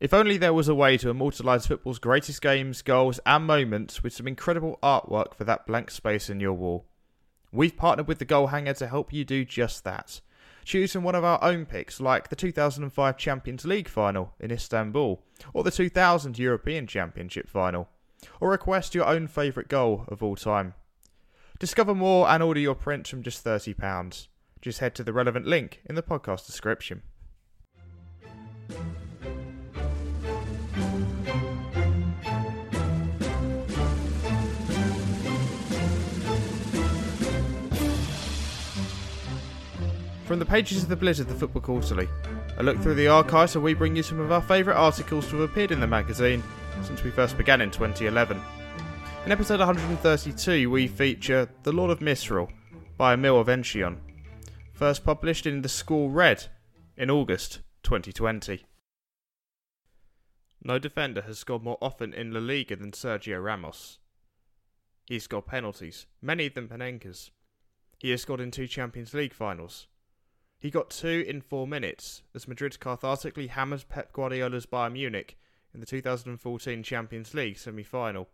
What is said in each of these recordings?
If only there was a way to immortalise football's greatest games, goals, and moments with some incredible artwork for that blank space in your wall. We've partnered with the Goal Hanger to help you do just that. Choose from one of our own picks, like the 2005 Champions League final in Istanbul, or the 2000 European Championship final, or request your own favourite goal of all time. Discover more and order your prints from just £30. Just head to the relevant link in the podcast description. From the pages of the Blizzard, the Football Quarterly, a look through the archives where we bring you some of our favourite articles to have appeared in the magazine since we first began in 2011. In episode 132, we feature The Lord of Misrule by Emile Avanessian, first published in The Squall Red in August 2020. No defender has scored more often in La Liga than Sergio Ramos. He's scored penalties, many of them Panenka's. He has scored in two Champions League finals, he got two in four minutes as Madrid cathartically hammered Pep Guardiola's Bayern Munich in the 2014 Champions League semi final.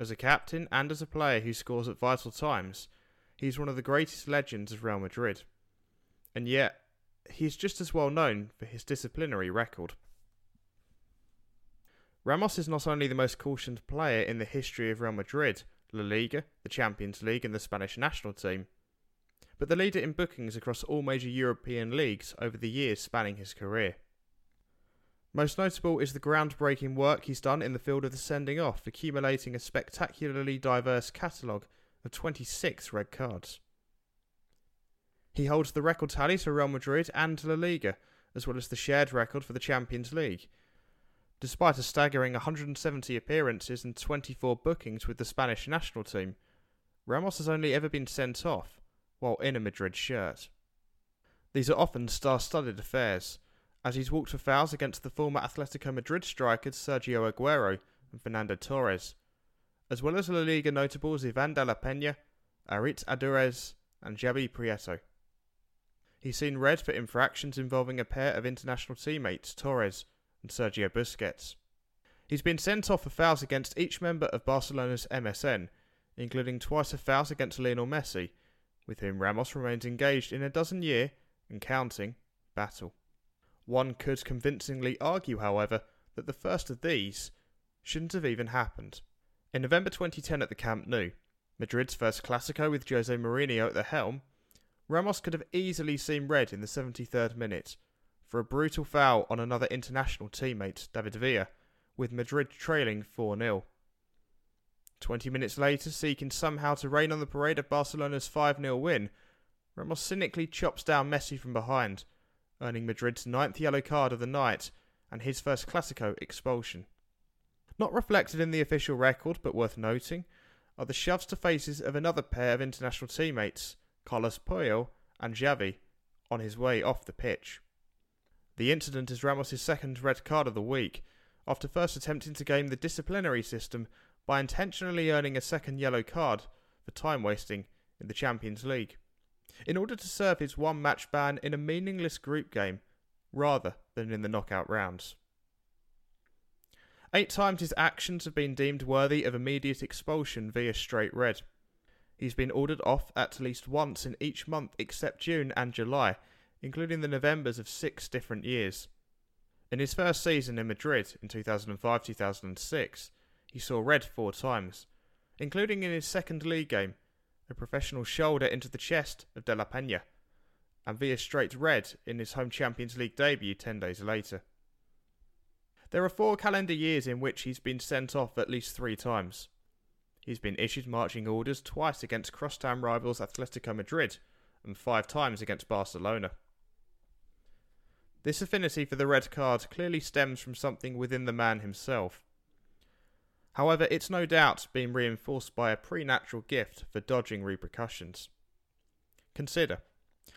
As a captain and as a player who scores at vital times, he's one of the greatest legends of Real Madrid. And yet, he's just as well known for his disciplinary record. Ramos is not only the most cautioned player in the history of Real Madrid, La Liga, the Champions League, and the Spanish national team but the leader in bookings across all major European leagues over the years spanning his career. Most notable is the groundbreaking work he's done in the field of the sending off, accumulating a spectacularly diverse catalogue of 26 red cards. He holds the record tallies for Real Madrid and La Liga, as well as the shared record for the Champions League. Despite a staggering 170 appearances and 24 bookings with the Spanish national team, Ramos has only ever been sent off while in a Madrid shirt. These are often star studded affairs, as he's walked for fouls against the former Atletico Madrid strikers Sergio Aguero and Fernando Torres, as well as La Liga notables Ivan de la Peña, Aritz Aduriz, and Xabi Prieto. He's seen red for infractions involving a pair of international teammates, Torres and Sergio Busquets. He's been sent off for fouls against each member of Barcelona's MSN, including twice a foul against Lionel Messi with whom Ramos remains engaged in a dozen year, and counting, battle. One could convincingly argue, however, that the first of these shouldn't have even happened. In November 2010 at the Camp Nou, Madrid's first Clasico with Jose Mourinho at the helm, Ramos could have easily seen red in the 73rd minute for a brutal foul on another international teammate, David Villa, with Madrid trailing 4 0. Twenty minutes later, seeking somehow to rain on the parade of Barcelona's 5 0 win, Ramos cynically chops down Messi from behind, earning Madrid's ninth yellow card of the night and his first Clasico expulsion. Not reflected in the official record, but worth noting, are the shoves to faces of another pair of international teammates, Carlos Puyol and Xavi, on his way off the pitch. The incident is Ramos' second red card of the week, after first attempting to game the disciplinary system by intentionally earning a second yellow card for time wasting in the Champions League, in order to serve his one match ban in a meaningless group game rather than in the knockout rounds. Eight times his actions have been deemed worthy of immediate expulsion via straight red. He's been ordered off at least once in each month except June and July, including the Novembers of six different years. In his first season in Madrid in 2005 2006, he saw red four times, including in his second league game, a professional shoulder into the chest of De La Peña, and via straight red in his home Champions League debut 10 days later. There are four calendar years in which he's been sent off at least three times. He's been issued marching orders twice against crosstown rivals Atletico Madrid and five times against Barcelona. This affinity for the red card clearly stems from something within the man himself. However, it's no doubt been reinforced by a pre-natural gift for dodging repercussions. Consider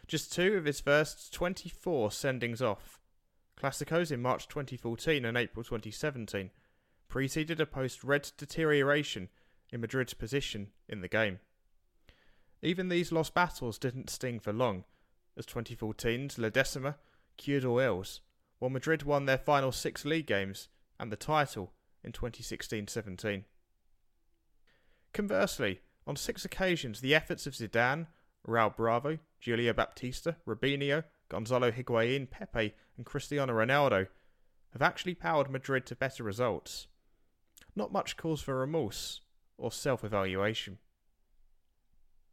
just two of his first 24 sendings off. Clásicos in March 2014 and April 2017 preceded a post red deterioration in Madrid's position in the game. Even these lost battles didn't sting for long, as 2014's La Decima cured all ills, while Madrid won their final six league games and the title in 2016 17. Conversely, on six occasions, the efforts of Zidane, Raul Bravo, Julio Baptista, Robinho, Gonzalo Higuain, Pepe, and Cristiano Ronaldo have actually powered Madrid to better results. Not much cause for remorse or self evaluation.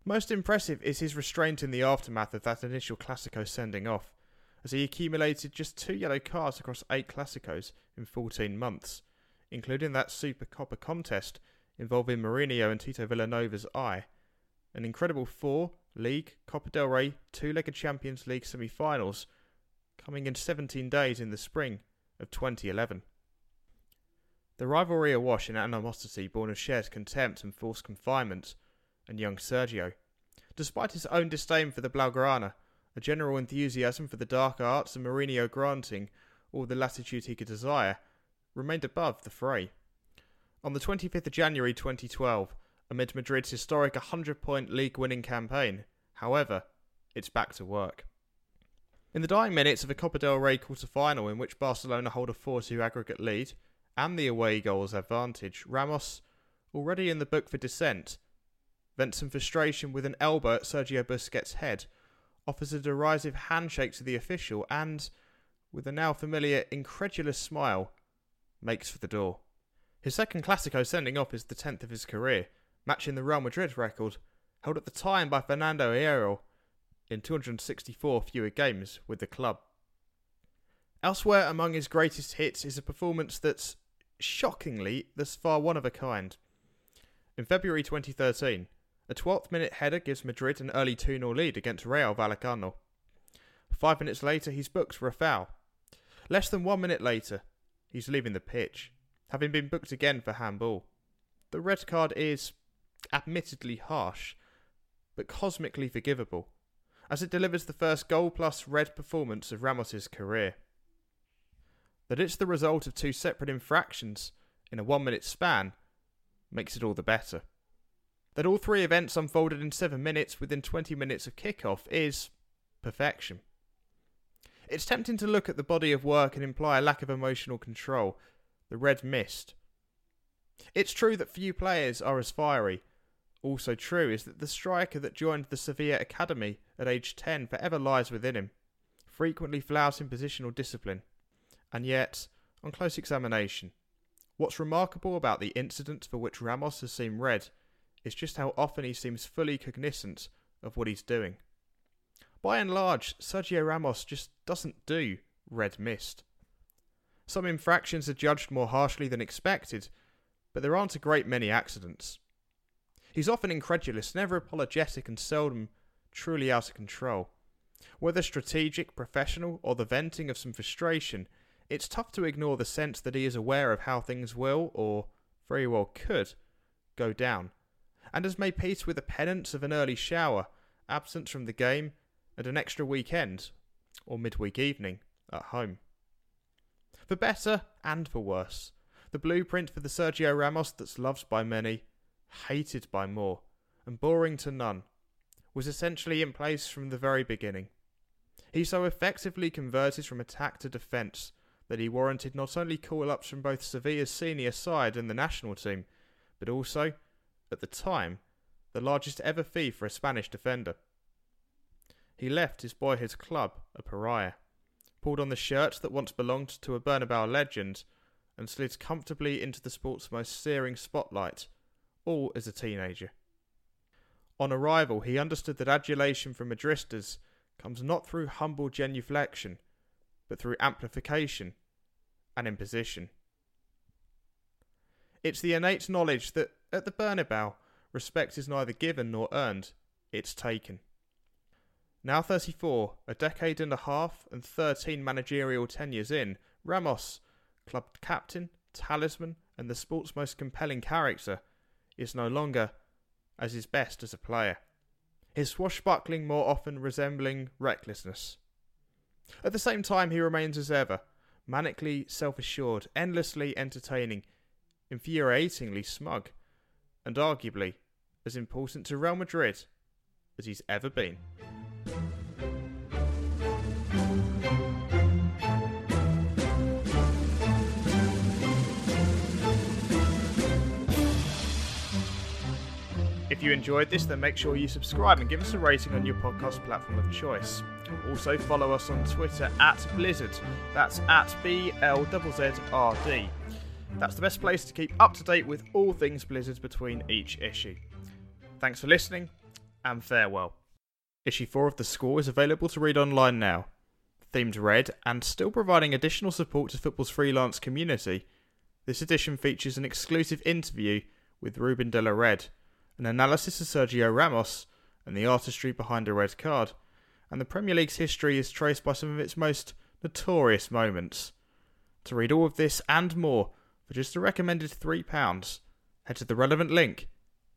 Most impressive is his restraint in the aftermath of that initial Clasico sending off, as he accumulated just two yellow cards across eight Clasicos in 14 months, including that Super Copa contest involving Mourinho and Tito Vilanova's eye, an incredible four League, Copa del Rey, two legged Champions League semi finals, coming in 17 days in the spring of 2011. The rivalry awash in animosity born of shared contempt and forced confinement, and young Sergio. Despite his own disdain for the Blaugrana, a general enthusiasm for the dark arts, and Mourinho granting all the latitude he could desire, remained above the fray. On the 25th of January 2012, amid Madrid's historic 100 point league winning campaign, however, it's back to work. In the dying minutes of a Copa del Rey quarter final in which Barcelona hold a 4 2 aggregate lead and the away goals advantage, Ramos, already in the book for dissent, vents some frustration with an elbow at Sergio Busquets' head, offers a derisive handshake to the official, and, with a now familiar incredulous smile, makes for the door. His second Clasico sending off is the 10th of his career, matching the Real Madrid record, held at the time by Fernando Hierro in 264 fewer games with the club. Elsewhere among his greatest hits is a performance that's, shockingly, thus far one of a kind. In February 2013, a 12th minute header gives Madrid an early 2 0 lead against Real Vallecano. Five minutes later, he's booked for a foul. Less than one minute later, he's leaving the pitch, having been booked again for handball. The red card is, admittedly harsh, but cosmically forgivable, as it delivers the first goal plus red performance of Ramos's career. That it's the result of two separate infractions in a one minute span makes it all the better. That all three events unfolded in seven minutes within 20 minutes of kickoff is perfection. It's tempting to look at the body of work and imply a lack of emotional control, the red mist. It's true that few players are as fiery, also true is that the striker that joined the Sevilla Academy at age 10 forever lies within him, frequently flouting positional discipline. And yet, on close examination, what's remarkable about the incident for which Ramos has seen red is just how often he seems fully cognizant of what he's doing. By and large, Sergio Ramos just doesn't do red mist. Some infractions are judged more harshly than expected, but there aren't a great many accidents. He's often incredulous, never apologetic, and seldom truly out of control. Whether strategic, professional, or the venting of some frustration, it's tough to ignore the sense that he is aware of how things will, or very well could, go down, and has made peace with the penance of an early shower, absence from the game, and an extra weekend, or midweek evening, at home. For better and for worse, the blueprint for the Sergio Ramos that's loved by many hated by more, and boring to none, was essentially in place from the very beginning. He so effectively converted from attack to defence that he warranted not only call ups from both Sevilla's senior side and the national team, but also, at the time, the largest ever fee for a Spanish defender. He left his boyhood club a pariah, pulled on the shirt that once belonged to a Bernabeu legend, and slid comfortably into the sport's most searing spotlight all as a teenager. On arrival, he understood that adulation from Madristas comes not through humble genuflection, but through amplification and imposition. It's the innate knowledge that at the Bernabeu, respect is neither given nor earned, it's taken. Now 34, a decade and a half and 13 managerial tenures in, Ramos, club captain, talisman, and the sport's most compelling character, is no longer as his best as a player, his swashbuckling more often resembling recklessness. At the same time, he remains as ever, manically self assured, endlessly entertaining, infuriatingly smug, and arguably as important to Real Madrid as he's ever been. If you enjoyed this, then make sure you subscribe and give us a rating on your podcast platform of choice. Also, follow us on Twitter at Blizzard. That's at B L Z Z R D. That's the best place to keep up to date with all things Blizzard between each issue. Thanks for listening, and farewell. Issue 4 of The Squall is available to read online now. Themed red, and still providing additional support to football's freelance community, this edition features an exclusive interview with Ruben de la Red, an analysis of Sergio Ramos and the artistry behind a red card, and the Premier League's history is traced by some of its most notorious moments. To read all of this and more for just a recommended £3, head to the relevant link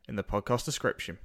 in the podcast description.